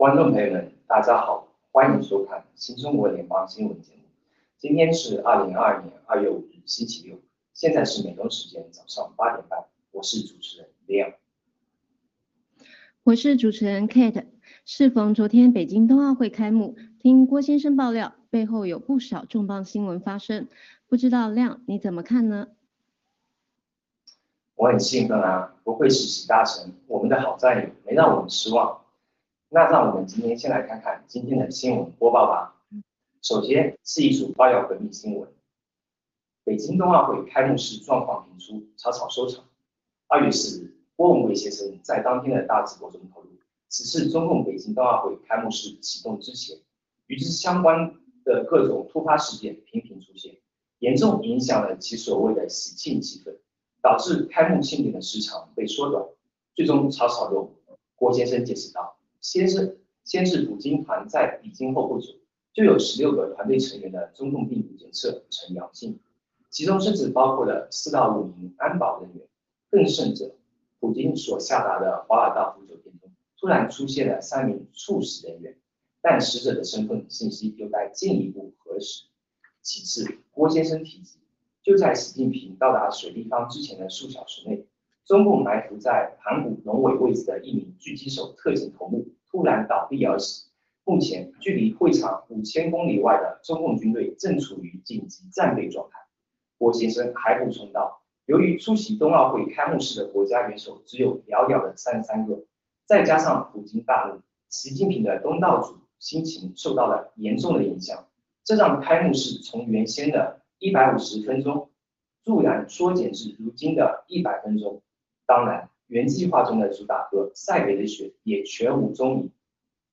观众朋友们，大家好，欢迎收看新中国联邦新闻节目。今天是二零二二年二月五日，星期六，现在是美东时间早上八点半，我是主持人 Leon。我是主持人 Kate。适逢昨天北京冬奥会开幕，听郭先生爆料，背后有不少重磅新闻发生，不知道亮你怎么看呢？我很兴奋啊！不愧是习大神，我们的好战友没让我们失望。那让我们今天先来看看今天的新闻播报吧。首先是一组爆料革命新闻：北京冬奥会开幕式状况频出，草草收场。二月四日，郭文贵先生在当天的大直播中透露，此次中共北京冬奥会开幕式启动之前，与之相关的各种突发事件频频出现，严重影响了其所谓的喜庆气氛。导致开幕庆典的时长被缩短，最终草草落幕。郭先生解释道：“先是先是普京团在抵京后不久，就有十六个团队成员的中共病毒检测呈阳性，其中甚至包括了四到五名安保人员。更甚者，普京所下达的华尔道夫酒店中突然出现了三名猝死人员，但死者的身份信息有待进一步核实。其次，郭先生提及。”就在习近平到达水立方之前的数小时内，中共埋伏在盘古龙尾位置的一名狙击手特警头目突然倒地而死。目前，距离会场五千公里外的中共军队正处于紧急战备状态。郭先生还补充道，由于出席冬奥会开幕式的国家元首只有寥寥的三十三个，再加上普京大怒，习近平的东道主心情受到了严重的影响，这让开幕式从原先的。一百五十分钟，骤然缩减至如今的一百分钟。当然，原计划中的主打歌《塞北的雪》也全无踪影。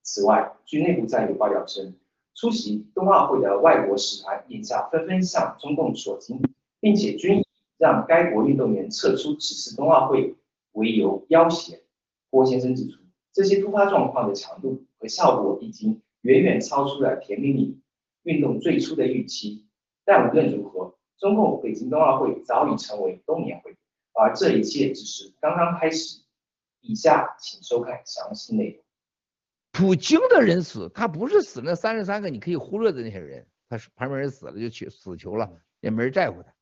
此外，据内部战友爆料称，出席冬奥会的外国使团眼下纷纷向中共索金，并且均以让该国运动员撤出此次冬奥会为由要挟。郭先生指出，这些突发状况的强度和效果已经远远超出了甜蜜蜜运动最初的预期。但无论如何，中共北京冬奥会早已成为冬眠会，而这一切只是刚刚开始。以下请收看详细内容。普京的人死，他不是死那三十三个你可以忽略的那些人，他是旁边人死了就去死囚了，也没人在乎他。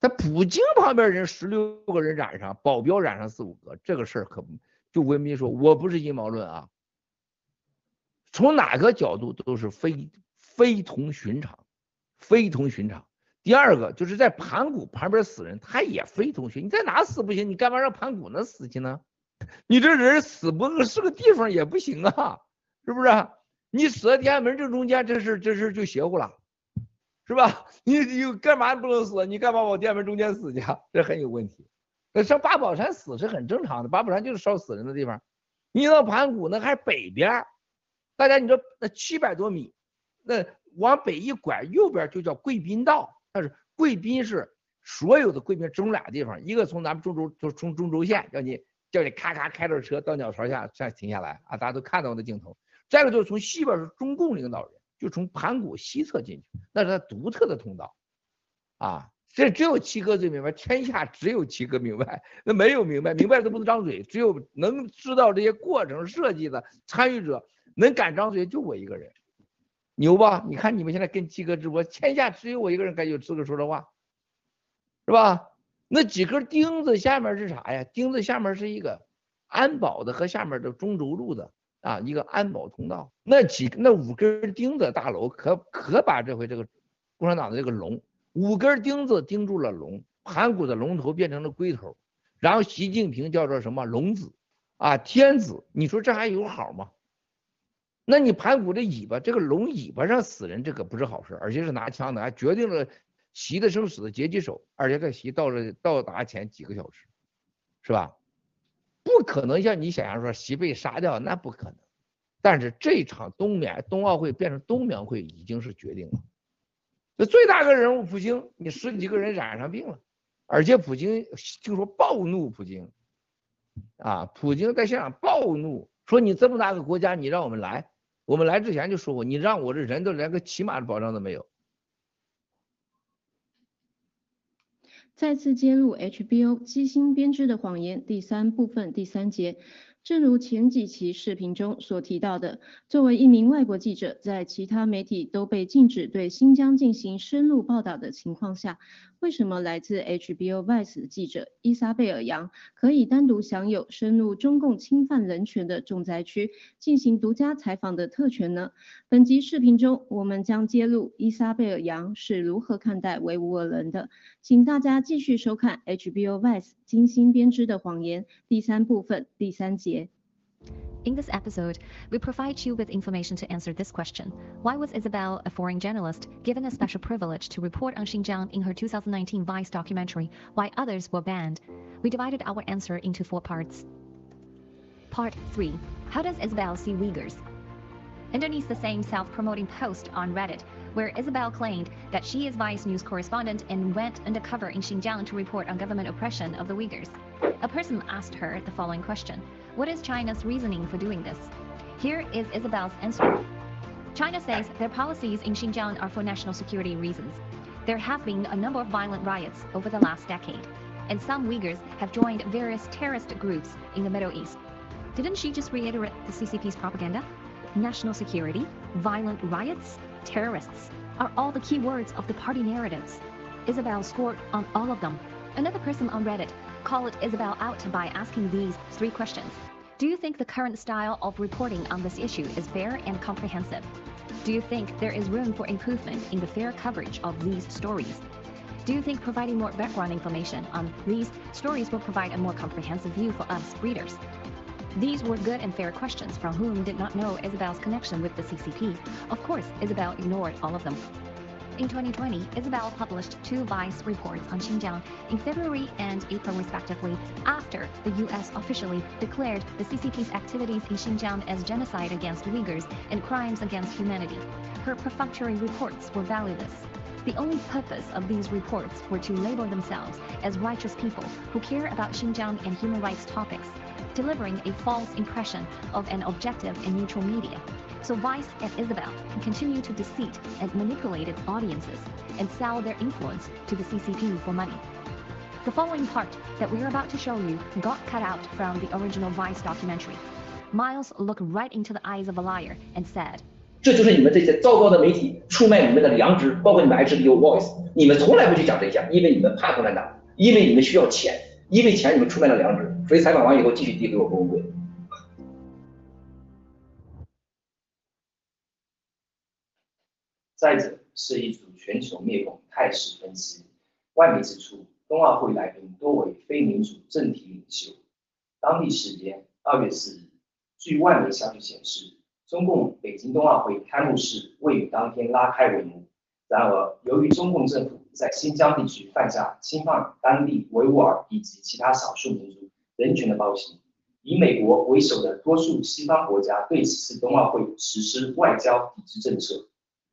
他普京旁边人十六个人染上，保镖染上四五个，这个事儿可就文明说，我不是阴谋论啊，从哪个角度都是非非同寻常。非同寻常。第二个就是在盘古旁边死人，他也非同寻。你在哪死不行，你干嘛让盘古那死去呢？你这人死不是个地方也不行啊，是不是？你死在天安门正中间，这事这事就邪乎了，是吧？你你干嘛不能死？你干嘛往天安门中间死去？这很有问题。那上八宝山死是很正常的，八宝山就是烧死人的地方。你到盘古那还北边，大家你说那七百多米，那。往北一拐，右边就叫贵宾道。但是贵宾是所有的贵宾只有俩地方，一个从咱们中轴，就从中轴线，叫你叫你咔咔开着车到鸟巢下再停下来啊，大家都看到那镜头。再一个就是从西边是中共领导人，就从盘古西侧进去，那是他独特的通道啊。这只有七哥最明白，天下只有七哥明白，那没有明白，明白都不能张嘴，只有能知道这些过程设计的参与者能敢张嘴，就我一个人。牛吧？你看你们现在跟七哥直播，天下只有我一个人敢有资格说这话，是吧？那几根钉子下面是啥呀？钉子下面是一个安保的和下面的中轴路的啊，一个安保通道。那几那五根钉子，大楼可可把这回这个共产党的这个龙，五根钉子钉住了龙，盘古的龙头变成了龟头，然后习近平叫做什么龙子啊天子？你说这还有好吗？那你盘古的尾巴，这个龙尾巴上死人，这可不是好事，而且是拿枪的，还决定了习的生死的阶级手，而且在习到了到达前几个小时，是吧？不可能像你想象说习被杀掉，那不可能。但是这场冬眠冬奥会变成冬眠会已经是决定了。那最大个人物普京，你十几个人染上病了，而且普京就说暴怒，普京啊，普京在现场暴怒，说你这么大个国家，你让我们来。我们来之前就说过，你让我这人都连个起码的保障都没有。再次揭露 HBO 机芯编织的谎言第三部分第三节。正如前几期视频中所提到的，作为一名外国记者，在其他媒体都被禁止对新疆进行深入报道的情况下，为什么来自 HBO Vice 的记者伊莎贝尔·杨可以单独享有深入中共侵犯人权的重灾区进行独家采访的特权呢？本集视频中，我们将揭露伊莎贝尔·杨是如何看待维吾尔人的。请大家继续收看 HBO Vice 精心编织的谎言第三部分第三集。In this episode, we provide you with information to answer this question. Why was Isabel, a foreign journalist, given a special privilege to report on Xinjiang in her 2019 Vice documentary, while others were banned? We divided our answer into four parts. Part 3. How does Isabel see Uyghurs? Underneath the same self-promoting post on Reddit, where Isabel claimed that she is Vice News correspondent and went undercover in Xinjiang to report on government oppression of the Uyghurs. A person asked her the following question. What is China's reasoning for doing this? Here is Isabel's answer. China says their policies in Xinjiang are for national security reasons. There have been a number of violent riots over the last decade, and some Uyghurs have joined various terrorist groups in the Middle East. Didn't she just reiterate the CCP's propaganda? National security, violent riots, terrorists are all the key words of the party narratives. Isabel scored on all of them. Another person on Reddit called Isabel out by asking these three questions. Do you think the current style of reporting on this issue is fair and comprehensive? Do you think there is room for improvement in the fair coverage of these stories? Do you think providing more background information on these stories will provide a more comprehensive view for us readers? These were good and fair questions from whom did not know Isabel's connection with the CCP. Of course, Isabel ignored all of them. In 2020, Isabel published two Vice reports on Xinjiang in February and April respectively, after the U.S. officially declared the CCP's activities in Xinjiang as genocide against Uyghurs and crimes against humanity. Her perfunctory reports were valueless. The only purpose of these reports were to label themselves as righteous people who care about Xinjiang and human rights topics, delivering a false impression of an objective and neutral media. So Vice and Isabel can continue to deceit and manipulate audiences and sell their influence to the CCP for money. The following part that we're about to show you got cut out from the original Vice documentary. Miles looked right into the eyes of a liar and said, 这就是你们这些糟糕的媒体出卖你们的良知，包括你们 HBO Voice，你们从来不去讲这些，因为你们怕共产党，因为你们需要钱，因为钱你们出卖了良知，所以采访完以后继续递给我公会。 再者是一组全球面孔态势分析。外媒指出，冬奥会来宾多为非民主政体领袖。当地时间二月四日，据外媒消息显示，中共北京冬奥会开幕式未于当天拉开帷幕。然而，由于中共政府在新疆地区犯下侵犯当地维吾尔以及其他少数民族人权的暴行，以美国为首的多数西方国家对此次冬奥会实施外交抵制政策。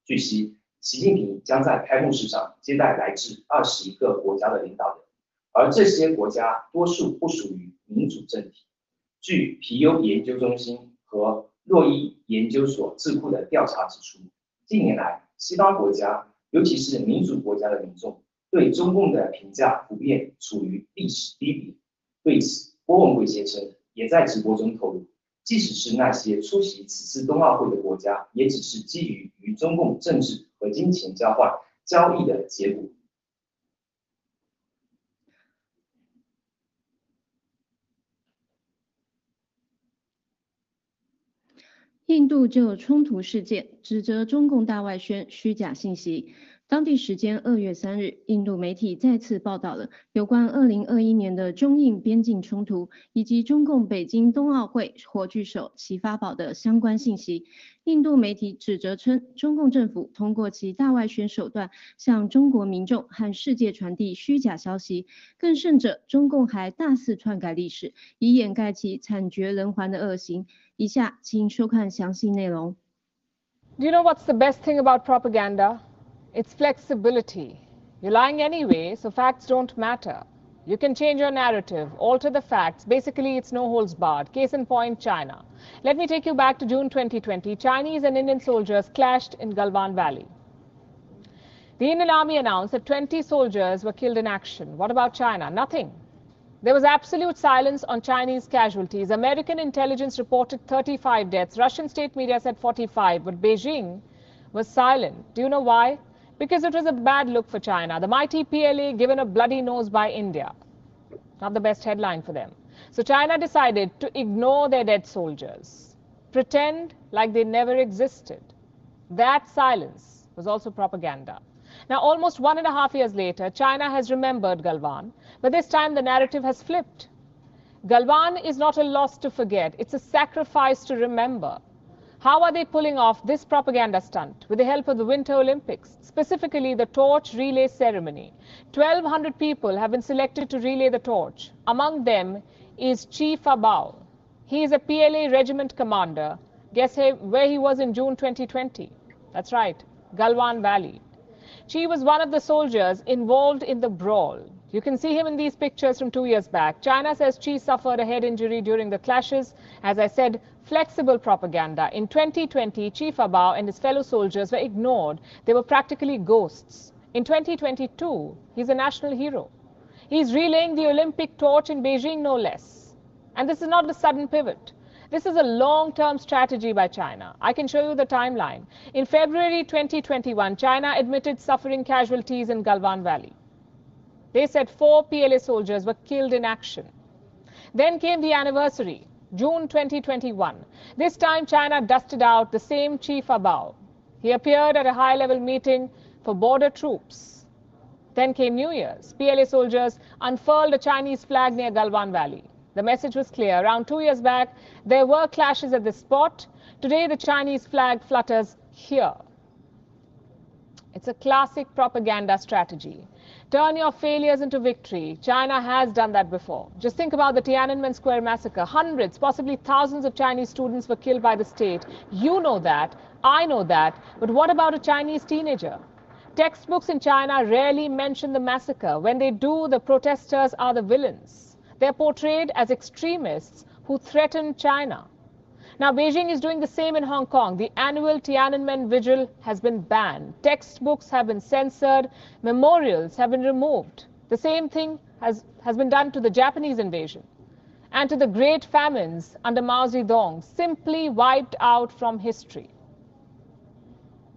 据悉，习近平将在开幕式上接待来自二十一个国家的领导人，而这些国家多数不属于民主政体。据皮尤研究中心和洛伊研究所智库的调查指出，近年来西方国家，尤其是民主国家的民众对中共的评价普遍处于历史低点。对此，郭文贵先生也在直播中透露。即使是那些出席此次冬奥会的国家，也只是基于与中共政治和金钱交换交易的结果。印度就冲突事件指责中共大外宣虚假信息。当地时间二月三日，印度媒体再次报道了有关二零二一年的中印边境冲突以及中共北京冬奥会火炬手齐发宝的相关信息。印度媒体指责称，中共政府通过其大外宣手段向中国民众和世界传递虚假消息，更甚者，中共还大肆篡改历史，以掩盖其惨绝人寰的恶行。以下请收看详细内容。Do you know what's the best thing about propaganda? It's flexibility. You're lying anyway, so facts don't matter. You can change your narrative, alter the facts. Basically, it's no holds barred. Case in point, China. Let me take you back to June 2020. Chinese and Indian soldiers clashed in Galwan Valley. The Indian Army announced that 20 soldiers were killed in action. What about China? Nothing. There was absolute silence on Chinese casualties. American intelligence reported 35 deaths. Russian state media said 45, but Beijing was silent. Do you know why? Because it was a bad look for China. The mighty PLA given a bloody nose by India. Not the best headline for them. So China decided to ignore their dead soldiers, pretend like they never existed. That silence was also propaganda. Now, almost one and a half years later, China has remembered Galwan, but this time the narrative has flipped. Galwan is not a loss to forget, it's a sacrifice to remember. How are they pulling off this propaganda stunt? With the help of the Winter Olympics, specifically the torch relay ceremony. 1,200 people have been selected to relay the torch. Among them is Chief Fabao. He is a PLA regiment commander. Guess where he was in June 2020? That's right, Galwan Valley. Chi was one of the soldiers involved in the brawl. You can see him in these pictures from two years back. China says Chi suffered a head injury during the clashes. As I said, flexible propaganda. In 2020, Chief Abao and his fellow soldiers were ignored. They were practically ghosts. In 2022, he's a national hero. He's relaying the Olympic torch in Beijing, no less. And this is not a sudden pivot. This is a long-term strategy by China. I can show you the timeline. In February 2021, China admitted suffering casualties in Galwan Valley. They said four PLA soldiers were killed in action. Then came the anniversary, June 2021. This time China dusted out the same Chief Fabao. He appeared at a high-level meeting for border troops. Then came New Year's. PLA soldiers unfurled a Chinese flag near Galwan Valley. The message was clear. Around two years back, there were clashes at this spot. Today, the Chinese flag flutters here. It's a classic propaganda strategy. Turn your failures into victory. China has done that before. Just think about the Tiananmen Square massacre. Hundreds, possibly thousands of Chinese students were killed by the state. You know that. I know that. But what about a Chinese teenager? Textbooks in China rarely mention the massacre. When they do, the protesters are the villains. They're portrayed as extremists who threaten China. Now, Beijing is doing the same in Hong Kong. The annual Tiananmen Vigil has been banned. Textbooks have been censored. Memorials have been removed. The same thing has, has been done to the Japanese invasion and to the great famines under Mao Zedong, simply wiped out from history.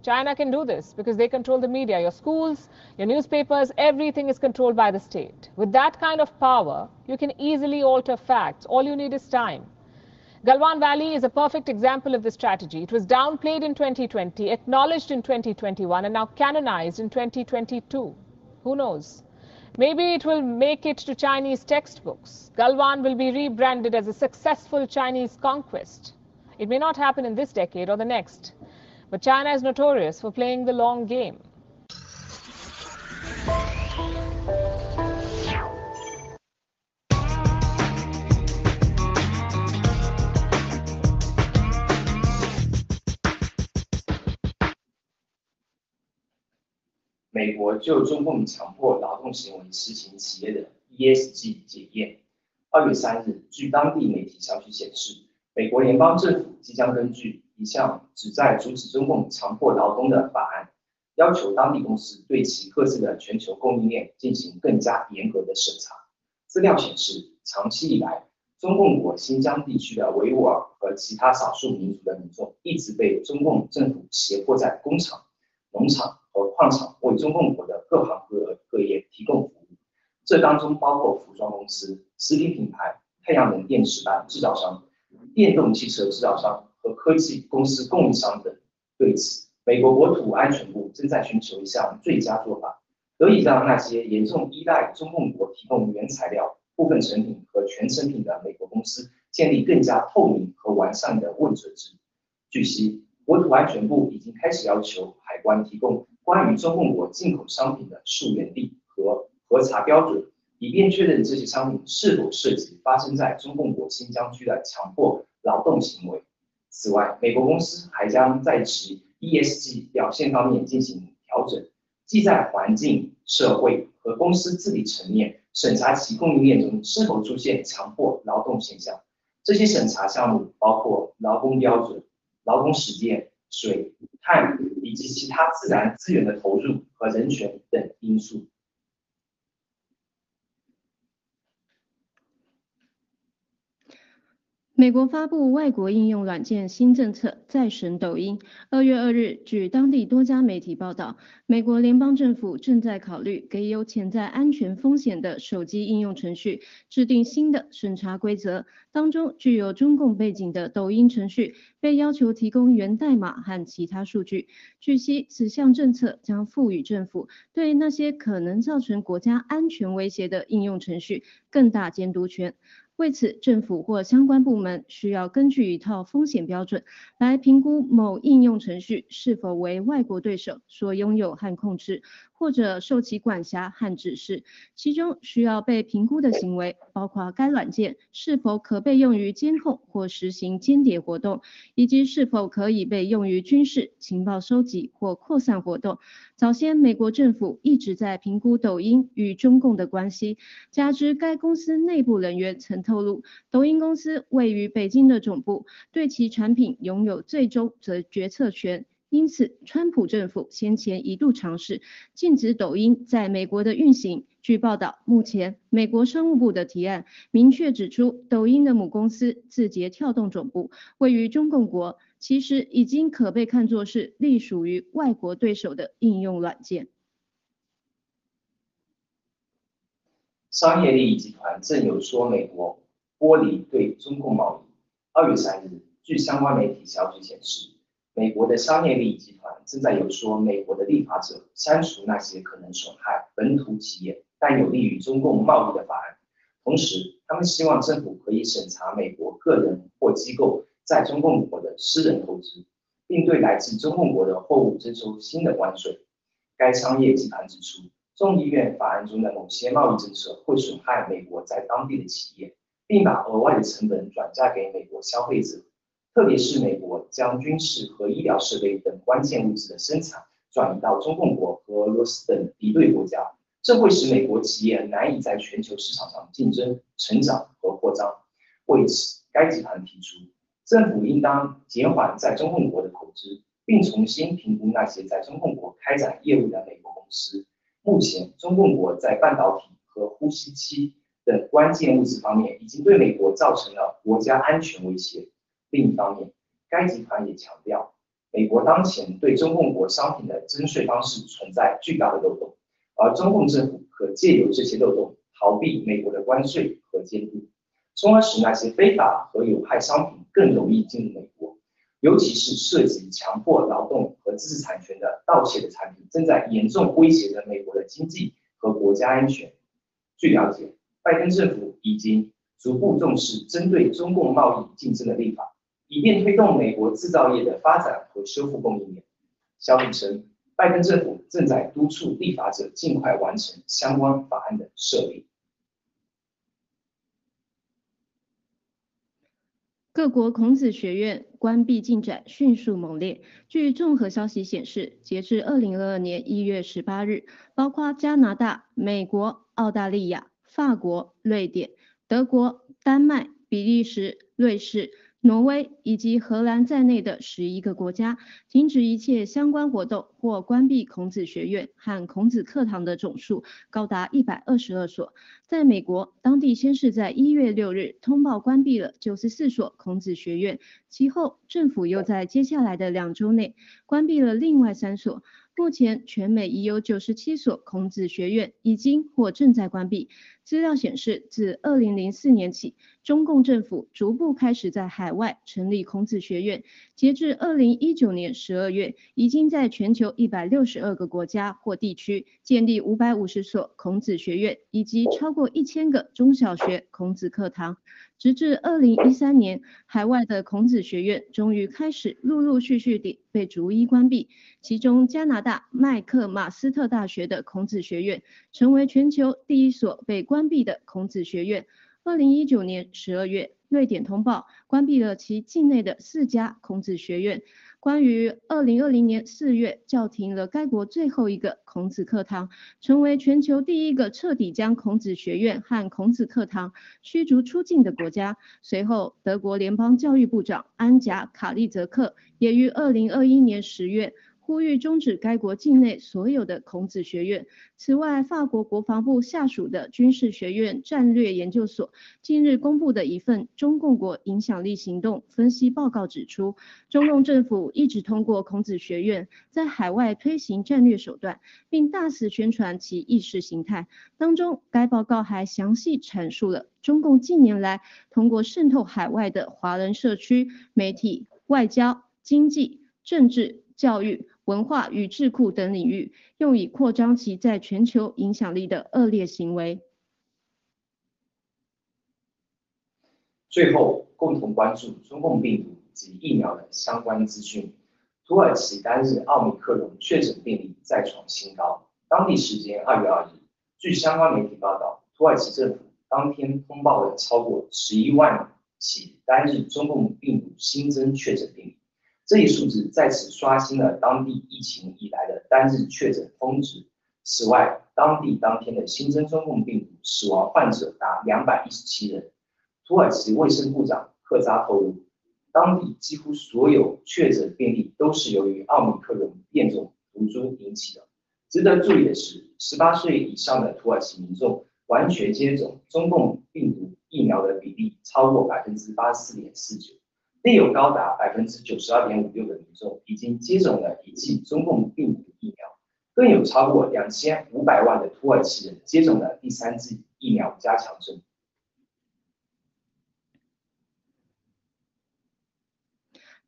China can do this because they control the media. Your schools, your newspapers, everything is controlled by the state. With that kind of power, you can easily alter facts. All you need is time. Galwan Valley is a perfect example of this strategy. It was downplayed in 2020, acknowledged in 2021, and now canonized in 2022. Who knows? Maybe it will make it to Chinese textbooks. Galwan will be rebranded as a successful Chinese conquest. It may not happen in this decade or the next, but China is notorious for playing the long game. 美国就中共强迫劳动行为实行企业的 ESG 检验。二月三日，据当地媒体消息显示，美国联邦政府即将根据一项旨在阻止中共强迫劳动的法案，要求当地公司对其各自的全球供应链进行更加严格的审查。资料显示，长期以来，中共国新疆地区的维吾尔和其他少数民族的民众一直被中共政府胁迫在工厂、农场。和矿场为中共国的各行各各业提供服务，这当中包括服装公司、食品品牌、太阳能电池板制造商、电动汽车制造商和科技公司供应商等。对此，美国国土安全部正在寻求一项最佳做法，可以让那些严重依赖中共国提供原材料、部分成品和全成品的美国公司建立更加透明和完善的问责制。据悉，国土安全部已经开始要求海关提供。关于中共国进口商品的溯源地和核查标准，以便确认这些商品是否涉及发生在中共国新疆区的强迫劳动行为。此外，美国公司还将在其 ESG 表现方面进行调整，即在环境、社会和公司治理层面审查其供应链中是否出现强迫劳动现象。这些审查项目包括劳工标准、劳工实践。水、碳以及其他自然资源的投入和人权等因素。美国发布外国应用软件新政策，再审抖音。二月二日，据当地多家媒体报道，美国联邦政府正在考虑给有潜在安全风险的手机应用程序制定新的审查规则。当中具有中共背景的抖音程序被要求提供源代码和其他数据。据悉，此项政策将赋予政府对那些可能造成国家安全威胁的应用程序更大监督权。为此，政府或相关部门需要根据一套风险标准来评估某应用程序是否为外国对手所拥有和控制。或者受其管辖和指示，其中需要被评估的行为包括该软件是否可被用于监控或实行间谍活动，以及是否可以被用于军事情报收集或扩散活动。早先，美国政府一直在评估抖音与中共的关系，加之该公司内部人员曾透露，抖音公司位于北京的总部对其产品拥有最终的决策权。因此，川普政府先前一度尝试禁止抖音在美国的运行。据报道，目前美国商务部的提案明确指出，抖音的母公司字节跳动总部位于中共国，其实已经可被看作是隶属于外国对手的应用软件。商业利益集团正有说美国剥离对中共贸易。二月三日，据相关媒体消息显示。美国的商业利益集团正在有说美国的立法者删除那些可能损害本土企业但有利于中共贸易的法案，同时，他们希望政府可以审查美国个人或机构在中共国的私人投资，并对来自中共国的货物征收新的关税。该商业集团指出，众议院法案中的某些贸易政策会损害美国在当地的企业，并把额外的成本转嫁给美国消费者。特别是美国将军事和医疗设备等关键物资的生产转移到中共国和俄罗斯等敌对国家，这会使美国企业难以在全球市场上竞争、成长和扩张。为此，该集团提出，政府应当减缓在中共国的投资，并重新评估那些在中共国开展业务的美国公司。目前，中共国在半导体和呼吸机等关键物资方面已经对美国造成了国家安全威胁。另一方面，该集团也强调，美国当前对中共国商品的征税方式存在巨大的漏洞，而中共政府可借由这些漏洞逃避美国的关税和监督，从而使那些非法和有害商品更容易进入美国。尤其是涉及强迫劳动和知识产权的盗窃的产品，正在严重威胁着美国的经济和国家安全。据了解，拜登政府已经逐步重视针对中共贸易竞争的立法。以便推动美国制造业的发展和修复供应链，消息称，拜登政府正在督促立法者尽快完成相关法案的设立。各国孔子学院关闭进展迅速猛烈。据综合消息显示，截至二零二二年一月十八日，包括加拿大、美国、澳大利亚、法国、瑞典、德国、丹麦、比利时、瑞士。挪威以及荷兰在内的十一个国家停止一切相关活动或关闭孔子学院和孔子课堂的总数高达一百二十二所。在美国，当地先是在一月六日通报关闭了九十四所孔子学院，其后政府又在接下来的两周内关闭了另外三所。目前，全美已有九十七所孔子学院已经或正在关闭。资料显示，自二零零四年起，中共政府逐步开始在海外成立孔子学院。截至二零一九年十二月，已经在全球一百六十二个国家或地区建立五百五十所孔子学院，以及超过一千个中小学孔子课堂。直至二零一三年，海外的孔子学院终于开始陆陆续续地被逐一关闭。其中，加拿大麦克马斯特大学的孔子学院成为全球第一所被关闭的孔子学院。二零一九年十二月，瑞典通报关闭了其境内的四家孔子学院。关于二零二零年四月叫停了该国最后一个孔子课堂，成为全球第一个彻底将孔子学院和孔子课堂驱逐出境的国家。随后，德国联邦教育部长安贾卡利泽克也于二零二一年十月。呼吁终止该国境内所有的孔子学院。此外，法国国防部下属的军事学院战略研究所近日公布的一份中共国影响力行动分析报告指出，中共政府一直通过孔子学院在海外推行战略手段，并大肆宣传其意识形态。当中，该报告还详细阐述了中共近年来通过渗透海外的华人社区、媒体、外交、经济、政治、教育。文化与智库等领域，用以扩张其在全球影响力的恶劣行为。最后，共同关注中共病毒及疫苗的相关资讯。土耳其单日奥密克戎确诊病例再创新高。当地时间二月二日，据相关媒体报道，土耳其政府当天通报了超过十一万起单日中共病毒新增确诊病例。这一数字再次刷新了当地疫情以来的单日确诊峰值。此外，当地当天的新增中共病毒死亡患者达两百一十七人。土耳其卫生部长克扎透露，当地几乎所有确诊病例都是由于奥密克戎变种毒株引起的。值得注意的是，十八岁以上的土耳其民众完全接种中共病毒疫苗的比例超过百分之八十四点四九。另有高达百分之九十二点五六的民众已经接种了一剂中共病毒疫苗，更有超过两千五百万的土耳其人接种了第三剂疫苗加强针。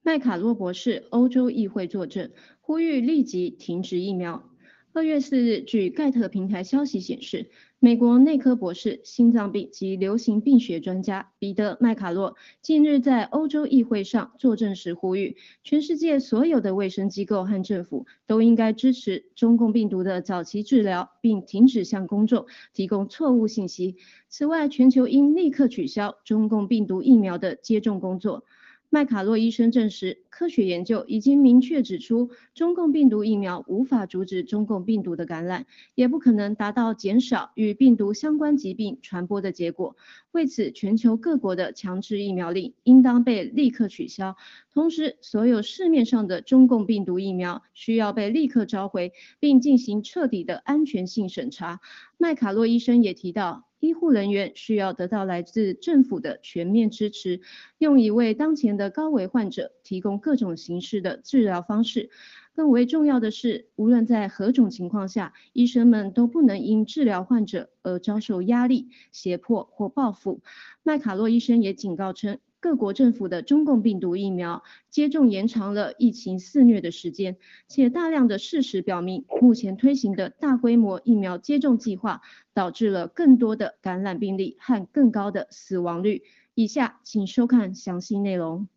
麦卡洛博士欧洲议会作证，呼吁立即停止疫苗。二月四日，据盖特平台消息显示。美国内科博士、心脏病及流行病学专家彼得·麦卡洛近日在欧洲议会上作证时呼吁，全世界所有的卫生机构和政府都应该支持中共病毒的早期治疗，并停止向公众提供错误信息。此外，全球应立刻取消中共病毒疫苗的接种工作。麦卡洛医生证实，科学研究已经明确指出，中共病毒疫苗无法阻止中共病毒的感染，也不可能达到减少与病毒相关疾病传播的结果。为此，全球各国的强制疫苗令应当被立刻取消，同时，所有市面上的中共病毒疫苗需要被立刻召回，并进行彻底的安全性审查。麦卡洛医生也提到。医护人员需要得到来自政府的全面支持，用以为当前的高危患者提供各种形式的治疗方式。更为重要的是，无论在何种情况下，医生们都不能因治疗患者而遭受压力、胁迫或报复。麦卡洛医生也警告称。各国政府的中共病毒疫苗接种延长了疫情肆虐的时间，且大量的事实表明，目前推行的大规模疫苗接种计划导致了更多的感染病例和更高的死亡率。以下请收看详细内容。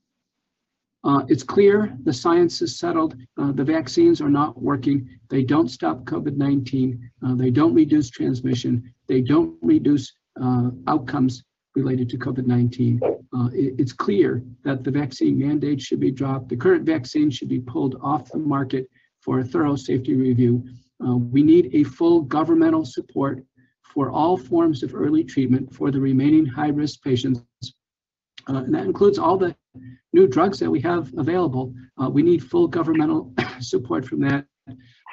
Uh, it's clear the science is settled. Uh, the vaccines are not working. They don't stop COVID 19. Uh, they don't reduce transmission. They don't reduce uh, outcomes related to COVID-19. Uh, it, it's clear that the vaccine mandate should be dropped. The current vaccine should be pulled off the market for a thorough safety review. Uh, we need a full governmental support for all forms of early treatment for the remaining high-risk patients. Uh, and that includes all the new drugs that we have available. Uh, we need full governmental support from that.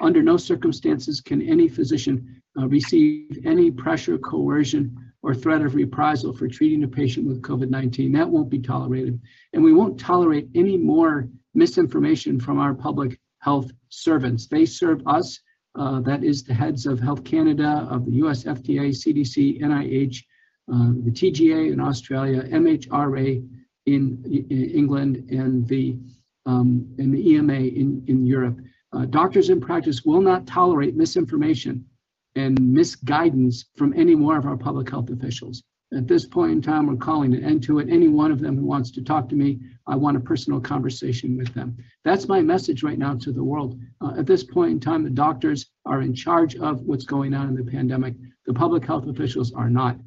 Under no circumstances can any physician uh, receive any pressure, coercion, or threat of reprisal for treating a patient with COVID 19. That won't be tolerated. And we won't tolerate any more misinformation from our public health servants. They serve us, uh, that is, the heads of Health Canada, of the US FDA, CDC, NIH, uh, the TGA in Australia, MHRA in, in England, and the, um, and the EMA in, in Europe. Uh, doctors in practice will not tolerate misinformation and misguidance from any more of our public health officials. At this point in time, we're calling an end to it. Any one of them who wants to talk to me, I want a personal conversation with them. That's my message right now to the world. Uh, at this point in time, the doctors are in charge of what's going on in the pandemic. The public health officials are not.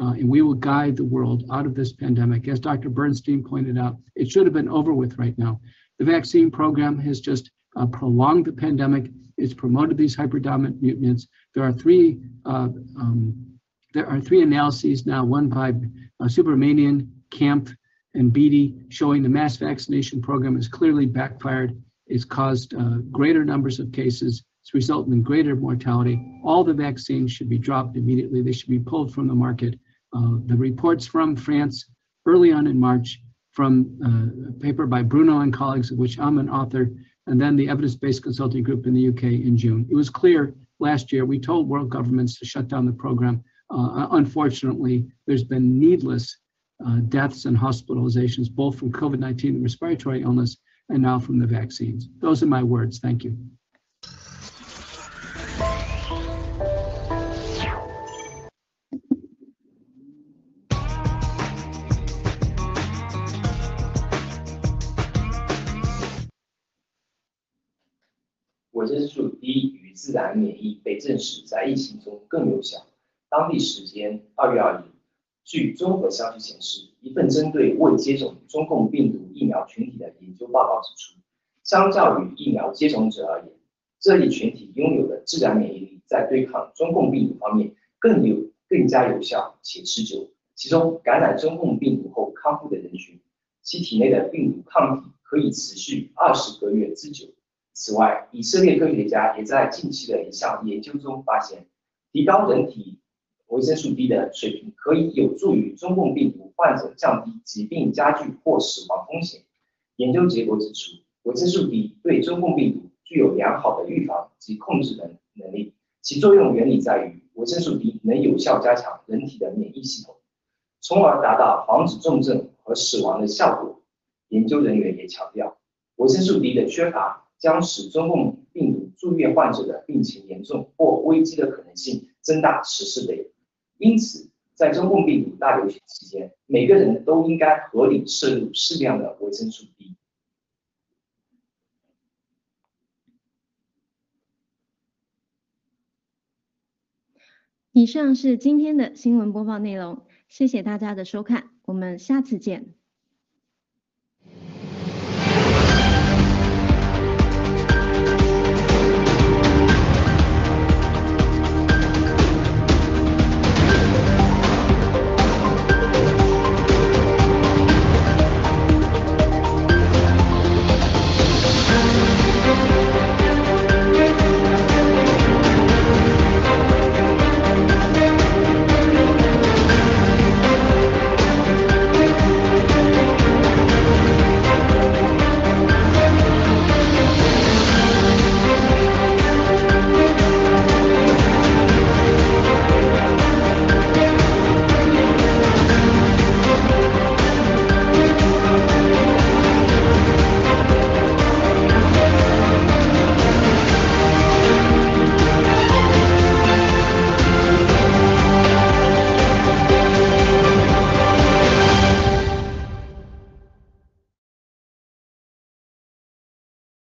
uh, and we will guide the world out of this pandemic. As Dr. Bernstein pointed out, it should have been over with right now. The vaccine program has just uh, prolonged the pandemic. It's promoted these hyperdominant mutants. There are three uh, um, there are three analyses now, one by uh, Supermanian, Camp, and Beatty, showing the mass vaccination program has clearly backfired. It's caused uh, greater numbers of cases. It's resulted in greater mortality. All the vaccines should be dropped immediately. They should be pulled from the market. Uh, the reports from France early on in March from uh, a paper by Bruno and colleagues, of which I'm an author, and then the evidence-based consulting group in the UK in June. It was clear last year, we told world governments to shut down the program. Uh, unfortunately, there's been needless uh, deaths and hospitalizations, both from COVID-19 and respiratory illness, and now from the vaccines. Those are my words. Thank you. 生素 D 与自然免疫被证实在疫情中更有效。当地时间二月二日，据综合消息显示，一份针对未接种中共病毒疫苗群体的研究报告指出，相较于疫苗接种者而言，这一群体拥有的自然免疫力在对抗中共病毒方面更有更加有效且持久。其中，感染中共病毒后康复的人群，其体内的病毒抗体可以持续二十个月之久。此外，以色列科学家也在近期的一项研究中发现，提高人体维生素 D 的水平可以有助于中共病毒患者降低疾病加剧或死亡风险。研究结果指出，维生素 D 对中共病毒具有良好的预防及控制的能力。其作用原理在于，维生素 D 能有效加强人体的免疫系统，从而达到防止重症和死亡的效果。研究人员也强调，维生素 D 的缺乏。将使中共病毒住院患者的病情严重或危机的可能性增大十四倍。因此，在中共病毒大流行期间，每个人都应该合理摄入适量的维生素 D。以上是今天的新闻播报内容，谢谢大家的收看，我们下次见。